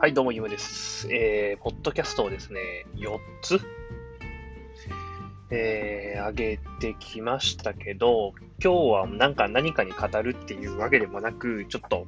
はい、どうも、ゆむです。えー、ポッドキャストをですね、4つ、えー、上げてきましたけど、今日はなんか何かに語るっていうわけでもなく、ちょっと、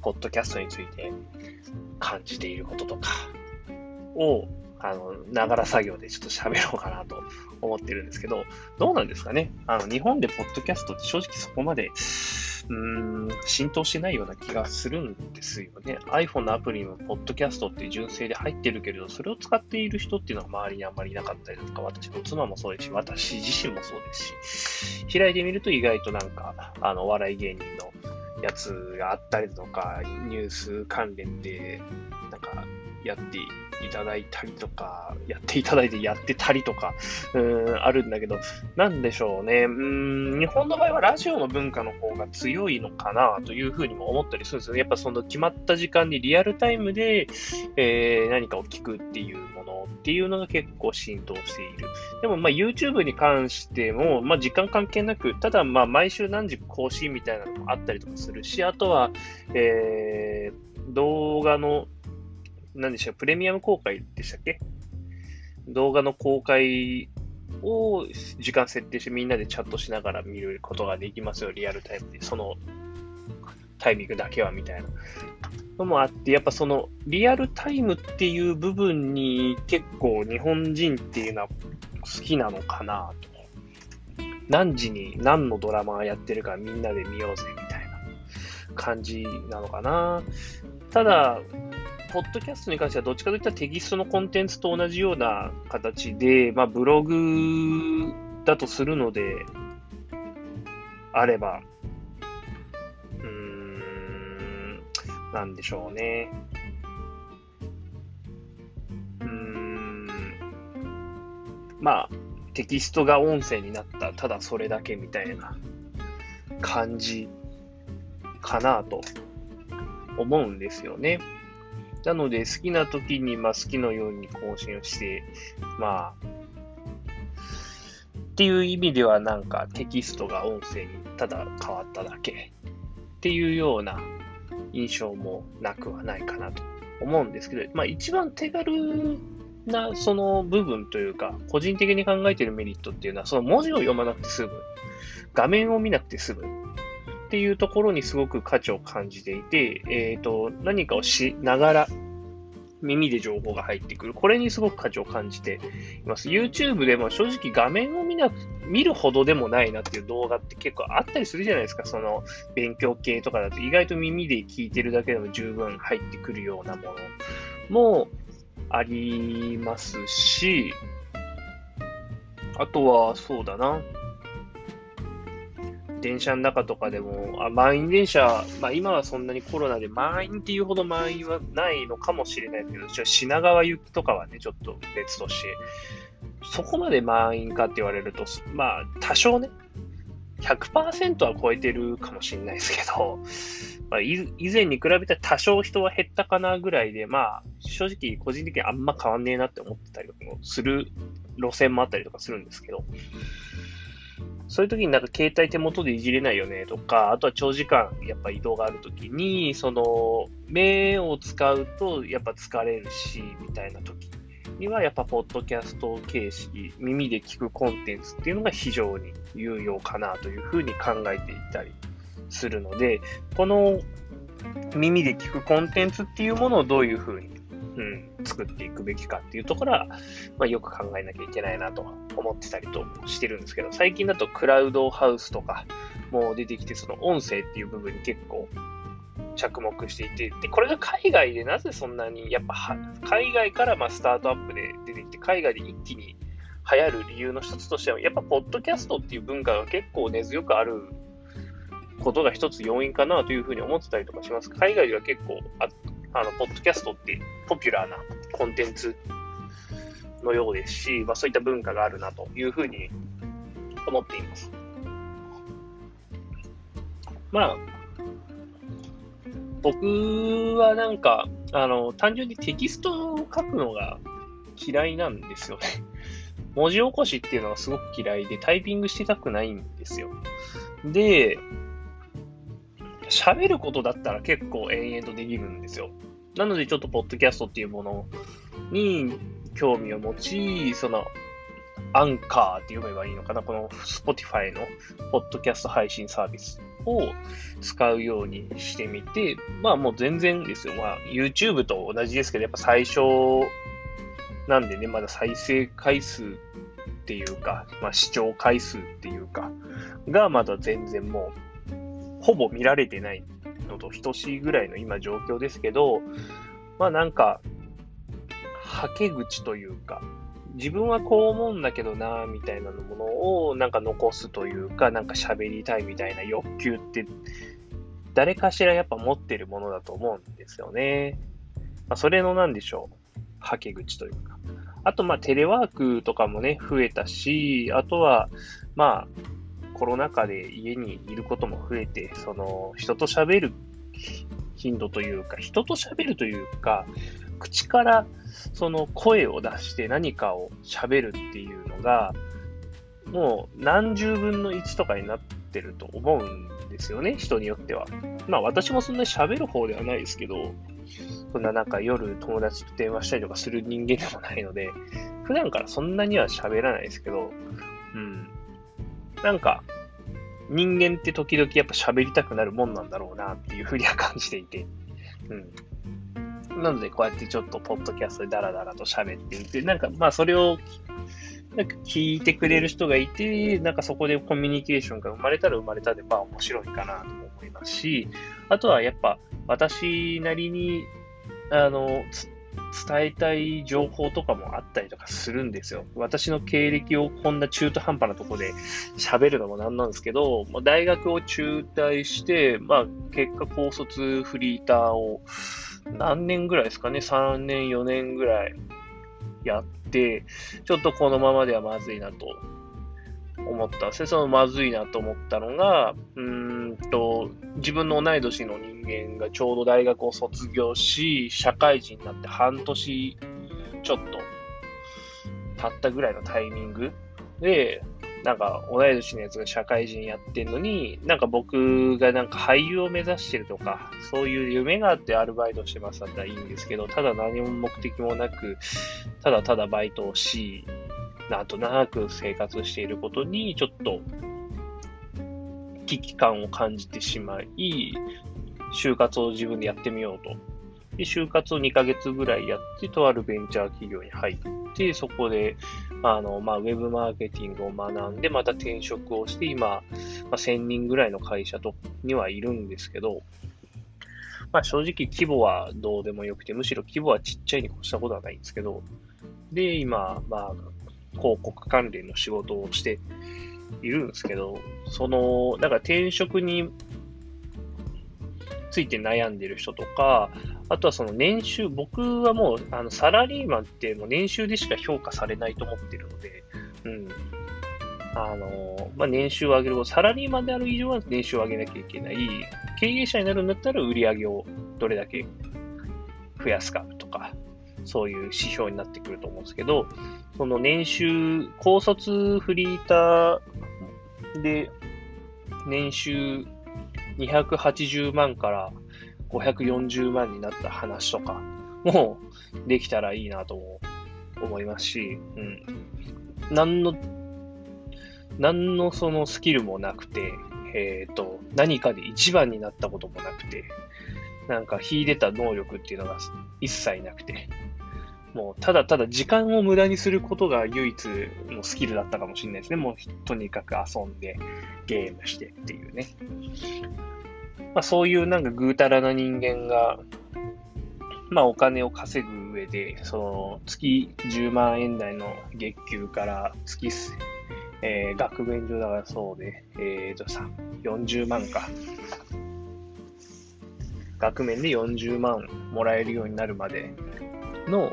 ポッドキャストについて感じていることとかを、あの、ながら作業でちょっと喋ろうかなと思ってるんですけど、どうなんですかね？あの、日本でポッドキャストって正直そこまで、うん、浸透してないような気がするんですよね。iPhone のアプリも、ポッドキャストって純正で入ってるけれど、それを使っている人っていうのが周りにあんまりいなかったりとか、私の妻もそうですし、私自身もそうですし、開いてみると意外となんか、あの、お笑い芸人のやつがあったりとか、ニュース関連で、なんか、やっていただいたりとか、やっていただいてやってたりとか、うん、あるんだけど、なんでしょうね。うん、日本の場合はラジオの文化の方が強いのかなというふうにも思ったりするんですよね。やっぱその決まった時間にリアルタイムで、えー、何かを聞くっていうものっていうのが結構浸透している。でもまあ YouTube に関しても、まあ時間関係なく、ただまあ毎週何時更新みたいなのもあったりとかするし、あとは、えー、動画の何でしたプレミアム公開でしたっけ？動画の公開を時間設定してみんなでチャットしながら見ることができますよ、リアルタイムで。そのタイミングだけはみたいなのもあって、やっぱそのリアルタイムっていう部分に結構日本人っていうのは好きなのかなと。何時に何のドラマやってるかみんなで見ようぜみたいな感じなのかな。ただ、ポッドキャストに関してはどっちかといったらテキストのコンテンツと同じような形で、まあ、ブログだとするのであれば、うーん、なんでしょうね。うーん、まあ、テキストが音声になった、ただそれだけみたいな感じかなと思うんですよね。なので、好きな時に、まあ、好きのように更新をして、まあ、っていう意味では、なんかテキストが音声にただ変わっただけ。っていうような印象もなくはないかなと思うんですけど、まあ、一番手軽なその部分というか、個人的に考えているメリットっていうのは、その文字を読まなくて済む、画面を見なくて済む。っていうところにすごく価値を感じていて、えっ、と、何かをしながら耳で情報が入ってくる。これにすごく価値を感じています。YouTube でも正直画面を見な、見るほどでもないなっていう動画って結構あったりするじゃないですか。その勉強系とかだと意外と耳で聞いてるだけでも十分入ってくるようなものもありますし、あとはそうだな。電車の中とかでも、あ満員電車、まあ今はそんなにコロナで満員っていうほど満員はないのかもしれないけど、ちょ品川行きとかはね、ちょっと別として、そこまで満員かって言われると、まあ多少ね、100%は超えてるかもしれないですけど、まあ、以前に比べたら多少人は減ったかなぐらいで、まあ正直個人的にあんま変わんねえなって思ってたりとかもする路線もあったりとかするんですけど、そういう時になんか携帯手元でいじれないよねとか、あとは長時間やっぱ移動がある時に、その目を使うとやっぱ疲れるし、みたいな時にはやっぱポッドキャスト形式、耳で聞くコンテンツっていうのが非常に有用かなというふうに考えていたりするので、この耳で聞くコンテンツっていうものをどういうふうにうん、作っていくべきかっていうところは、まあ、よく考えなきゃいけないなと思ってたりとしてるんですけど、最近だとクラウドハウスとかも出てきて、その音声っていう部分に結構着目していて、で、これが海外でなぜそんなに、やっぱ、海外からまスタートアップで出てきて、海外で一気に流行る理由の一つとしては、やっぱポッドキャストっていう文化が結構根強くあることが一つ要因かなというふうに思ってたりとかします。海外では結構あの、ポッドキャストってポピュラーなコンテンツのようですし、まあそういった文化があるなというふうに思っています。まあ、僕はなんか、あの、単純にテキストを書くのが嫌いなんですよね。文字起こしっていうのがすごく嫌いで、タイピングしてたくないんですよ。で、喋ることだったら結構延々とできるんですよ。なのでちょっとポッドキャストっていうものに興味を持ち、その、アンカーって読めばいいのかな？この Spotify のポッドキャスト配信サービスを使うようにしてみて、まあもう全然ですよ。まあ YouTube と同じですけど、やっぱ最初なんでね、まだ再生回数っていうか、まあ視聴回数っていうか、がまだ全然もう、ほぼ見られてないのと等しいぐらいの今状況ですけど、まあなんか、はけ口というか、自分はこう思うんだけどな、みたいなものをなんか残すというか、なんか喋りたいみたいな欲求って、誰かしらやっぱ持ってるものだと思うんですよね。まあ、それのなんでしょう。はけ口というか。あと、まあ、テレワークとかもね、増えたし、あとは、まあ、コロナ禍で家にいることも増えて、その、人と喋る頻度というか、人と喋るというか、口からその声を出して何かを喋るっていうのが、もう何十分の1とかになってると思うんですよね、人によっては。まあ私もそんなに喋る方ではないですけど、そんななんか夜友達と電話したりとかする人間でもないので、普段からそんなには喋らないですけど、なんか、人間って時々やっぱ喋りたくなるもんなんだろうなっていうふうには感じていて、うん。なので、こうやってちょっとポッドキャストでダラダラと喋ってみて、なんか、まあ、それを、なんか聞いてくれる人がいて、なんかそこでコミュニケーションが生まれたら生まれたで、まあ面白いかなと思いますし、あとはやっぱ私なりに、あの、伝えたい情報とかもあったりとかするんですよ。私の経歴をこんな中途半端なとこで喋るのもなんなんですけど、ま大学を中退して、まあ結果高卒フリーターを何年ぐらいですかね、3年、4年ぐらいやって、ちょっとこのままではまずいなと思ったんですね。そのまずいなと思ったのが、うーんと、自分の同い年の人間がちょうど大学を卒業し、社会人になって半年ちょっと経ったぐらいのタイミングで、なんか同い年のやつが社会人やってんのに、なんか僕がなんか俳優を目指してるとか、そういう夢があってアルバイトしてますだったらいいんですけど、ただ何も目的もなく、ただただバイトをし、なんとなく生活していることに、ちょっと危機感を感じてしまい、就活を自分でやってみようと。で、就活を2ヶ月ぐらいやって、とあるベンチャー企業に入って、そこで、あの、まあ、ウェブマーケティングを学んで、また転職をして、今、まあ、1000人ぐらいの会社とにはいるんですけど、まあ、正直規模はどうでもよくて、むしろ規模はちっちゃいに越したことはないんですけど、で、今、まあ、広告関連の仕事をしているんですけど、その、だから転職について悩んでる人とか、あとはその年収、僕はもうあのサラリーマンってもう年収でしか評価されないと思ってるので、うん。あの、まあ、年収を上げる、サラリーマンである以上は年収を上げなきゃいけない。経営者になるんだったら売り上げをどれだけ増やすかとか、そういう指標になってくると思うんですけど、その年収、高卒フリーターで年収280万から540万になった話とかもできたらいいなと思いますし、うん。何の、何のそのスキルもなくて、えっ、ー、と、何かで一番になったこともなくて、なんか秀でた能力っていうのが一切なくて、もうただただ時間を無駄にすることが唯一のスキルだったかもしれないですね。もうとにかく遊んで、ゲームしてっていうね。まあそういうなんかぐうたらな人間が、まあお金を稼ぐ上で、その月10万円台の月給から月、えー、額面上だからそうで、えーとさ、40万か。額面で40万もらえるようになるまでの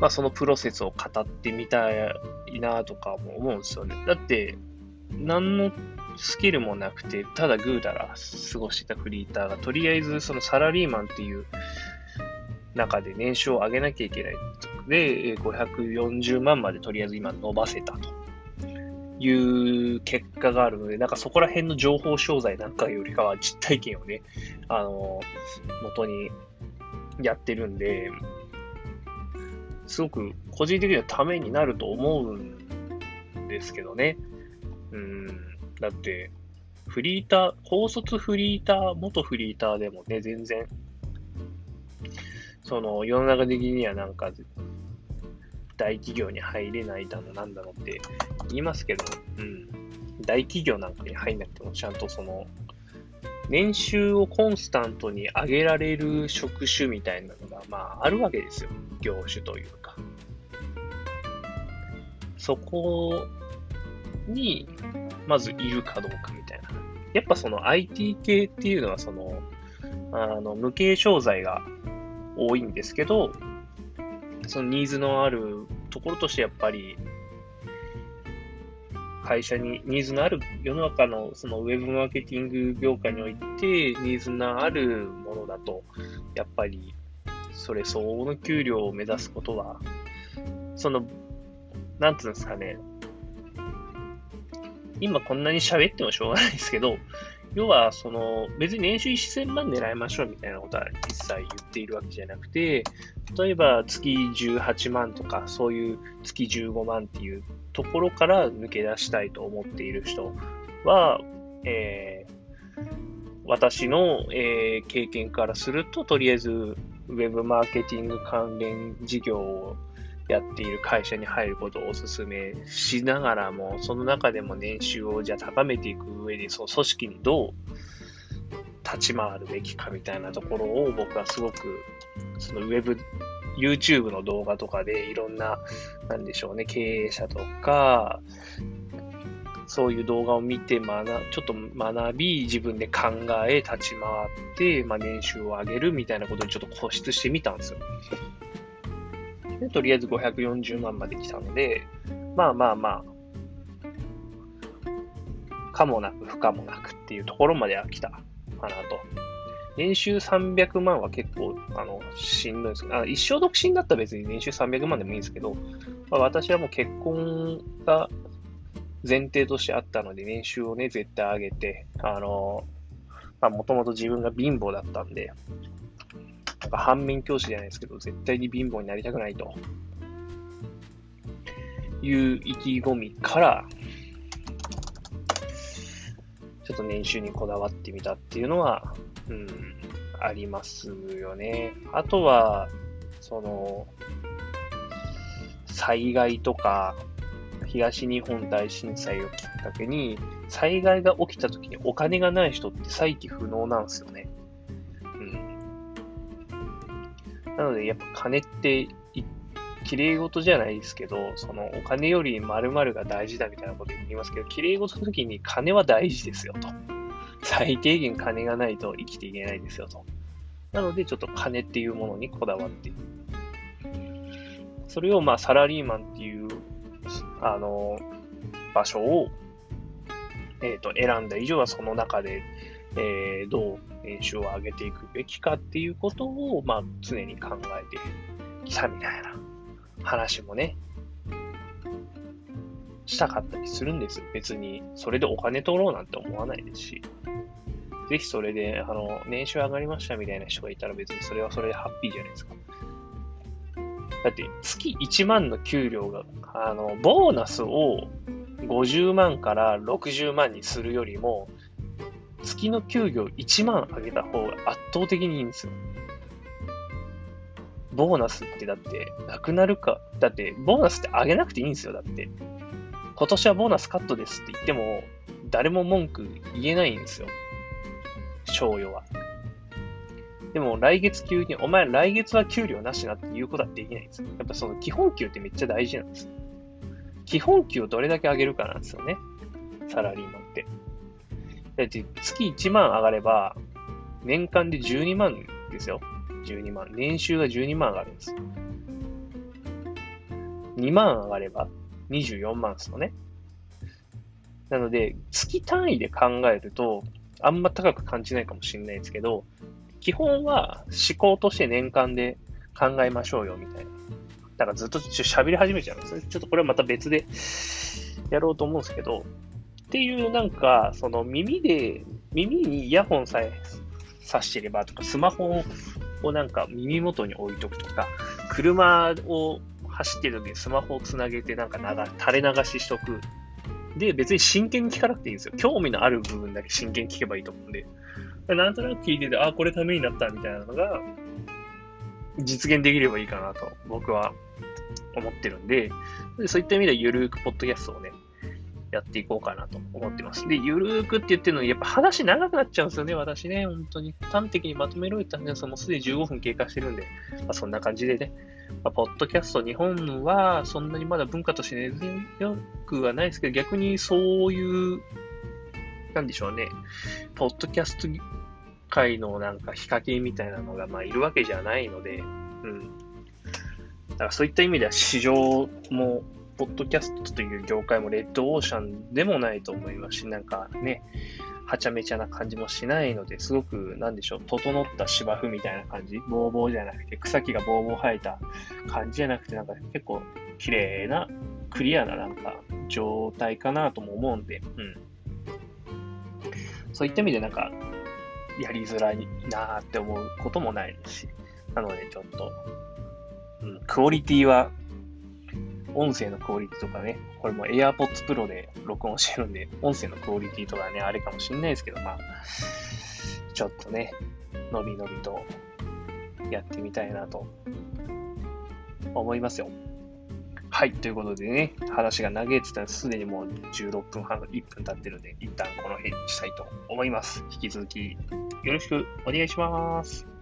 まあそのプロセスを語ってみたいなとかも思うんですよね。だって、何のスキルもなくて、ただぐうたら過ごしてたフリーターが、とりあえずそのサラリーマンっていう中で年収を上げなきゃいけない。で、540万までとりあえず今伸ばせたと。いう結果があるので、なんかそこら辺の情報商材なんかよりかは実体験をね、あの、元にやってるんで、すごく個人的にはためになると思うんですけどね。うん。だって、フリーター、高卒フリーター、元フリーターでもね、全然、その世の中的にはなんか、大企業に入れないだのなんだのって言いますけど、うん。大企業なんかに入んなくても、ちゃんとその、年収をコンスタントに上げられる職種みたいなのが、まあ、あるわけですよ。業種というか。そこに、まずいるかどうかみたいな。やっぱその IT 系っていうのは、その、あの、無形商材が多いんですけど、そのニーズのあるところとしてやっぱり、会社にニーズのある世の中のそのウェブマーケティング業界においてニーズのあるものだと、やっぱりそれ相応の給料を目指すことは、その、なんていうんですかね、今こんなに喋ってもしょうがないですけど、要は、その、別に年収1000万狙いましょうみたいなことは一切言っているわけじゃなくて、例えば月18万とか、そういう月15万っていうところから抜け出したいと思っている人は、えー、私の、えー、経験からすると、とりあえず、ウェブマーケティング関連事業をやっている会社に入ることをお勧めしながらも、その中でも年収をじゃあ高めていく上で、その組織にどう立ち回るべきかみたいなところを僕はすごく、そのウェブ、YouTube の動画とかでいろんな、なんでしょうね、経営者とか、そういう動画を見て学、ちょっと学び、自分で考え、立ち回って、まあ、年収を上げるみたいなことにちょっと固執してみたんですよ。で、とりあえず540万まで来たので、まあまあまあ、かもなく不可もなくっていうところまでは来たかなと。年収300万は結構、あの、しんどいですあ一生独身だったら別に年収300万でもいいんですけど、まあ、私はもう結婚が前提としてあったので、年収をね、絶対上げて、あの、まあ、もともと自分が貧乏だったんで、なんか反面教師じゃないですけど、絶対に貧乏になりたくないと。いう意気込みから、ちょっと年収にこだわってみたっていうのは、うん、ありますよね。あとは、その、災害とか、東日本大震災をきっかけに、災害が起きた時にお金がない人って再起不能なんですよね。うんなので、やっぱ金って、綺麗事じゃないですけど、そのお金より〇〇が大事だみたいなこと言いますけど、綺麗事の時に金は大事ですよと。最低限金がないと生きていけないですよと。なので、ちょっと金っていうものにこだわっている。それをまあサラリーマンっていう、あの、場所を、えっ、ー、と、選んだ以上はその中で、えー、どう年収を上げていくべきかっていうことを、まあ、常に考えてきたみたいな話もね、したかったりするんです。別に、それでお金取ろうなんて思わないですし。ぜひそれで、あの、年収上がりましたみたいな人がいたら別にそれはそれでハッピーじゃないですか。だって、月1万の給料が、あの、ボーナスを50万から60万にするよりも、月の給料1万上げた方が圧倒的にいいんですよ。ボーナスってだって、なくなるか。だって、ボーナスって上げなくていいんですよ、だって。今年はボーナスカットですって言っても、誰も文句言えないんですよ。賞与は。でも、来月急に、お前来月は給料なしなって言うことはできないんですよ。やっぱその基本給ってめっちゃ大事なんです。基本給をどれだけ上げるかなんですよね。サラリーマンって。だって月1万上がれば、年間で12万ですよ。12万。年収が12万上がるんです。2万上がれば24万ですよね。なので、月単位で考えると、あんま高く感じないかもしれないですけど、基本は思考として年間で考えましょうよ、みたいな。だからずっと喋り始めちゃうんですね。ちょっとこれはまた別でやろうと思うんですけど、っていうなんか、その耳で、耳にイヤホンさえ挿してればとか、スマホをなんか耳元に置いとくとか、車を走ってる時にスマホをつなげてなんか流垂れ流ししとく。で、別に真剣に聞かなくていいんですよ。興味のある部分だけ真剣に聞けばいいと思うんで。なんとなく聞いてて、あ、これためになったみたいなのが、実現できればいいかなと、僕は思ってるんで、そういった意味ではゆるーくポッドキャストをね、やっていこうかなと思ってます。で、ゆるーくって言ってるのに、やっぱ話長くなっちゃうんですよね、私ね。本当に。端的にまとめろいったんですもうすでに15分経過してるんで、まあ、そんな感じでね。まあ、ポッドキャスト、日本はそんなにまだ文化として根強くはないですけど、逆にそういう、なんでしょうね。ポッドキャスト界のなんかヒカキンみたいなのがまあいるわけじゃないので、うん。だからそういった意味では市場も、ポッドキャストという業界もレッドオーシャンでもないと思いますし、なんかね、はちゃめちゃな感じもしないので、すごく、なんでしょう、整った芝生みたいな感じ、ボーボーじゃなくて、草木がボーボー生えた感じじゃなくて、なんか結構綺麗な、クリアななんか状態かなとも思うんで、うん。そういった意味でなんか、やりづらいなーって思うこともないですし、なのでちょっと、うん、クオリティは、音声のクオリティとかね、これも AirPods Pro で録音してるんで、音声のクオリティとかね、あれかもしんないですけど、まあ、ちょっとね、のびのびとやってみたいなと思いますよ。はい。ということでね、話が長いって言ったらすでにもう16分半、1分経ってるんで、一旦この辺にしたいと思います。引き続きよろしくお願いします。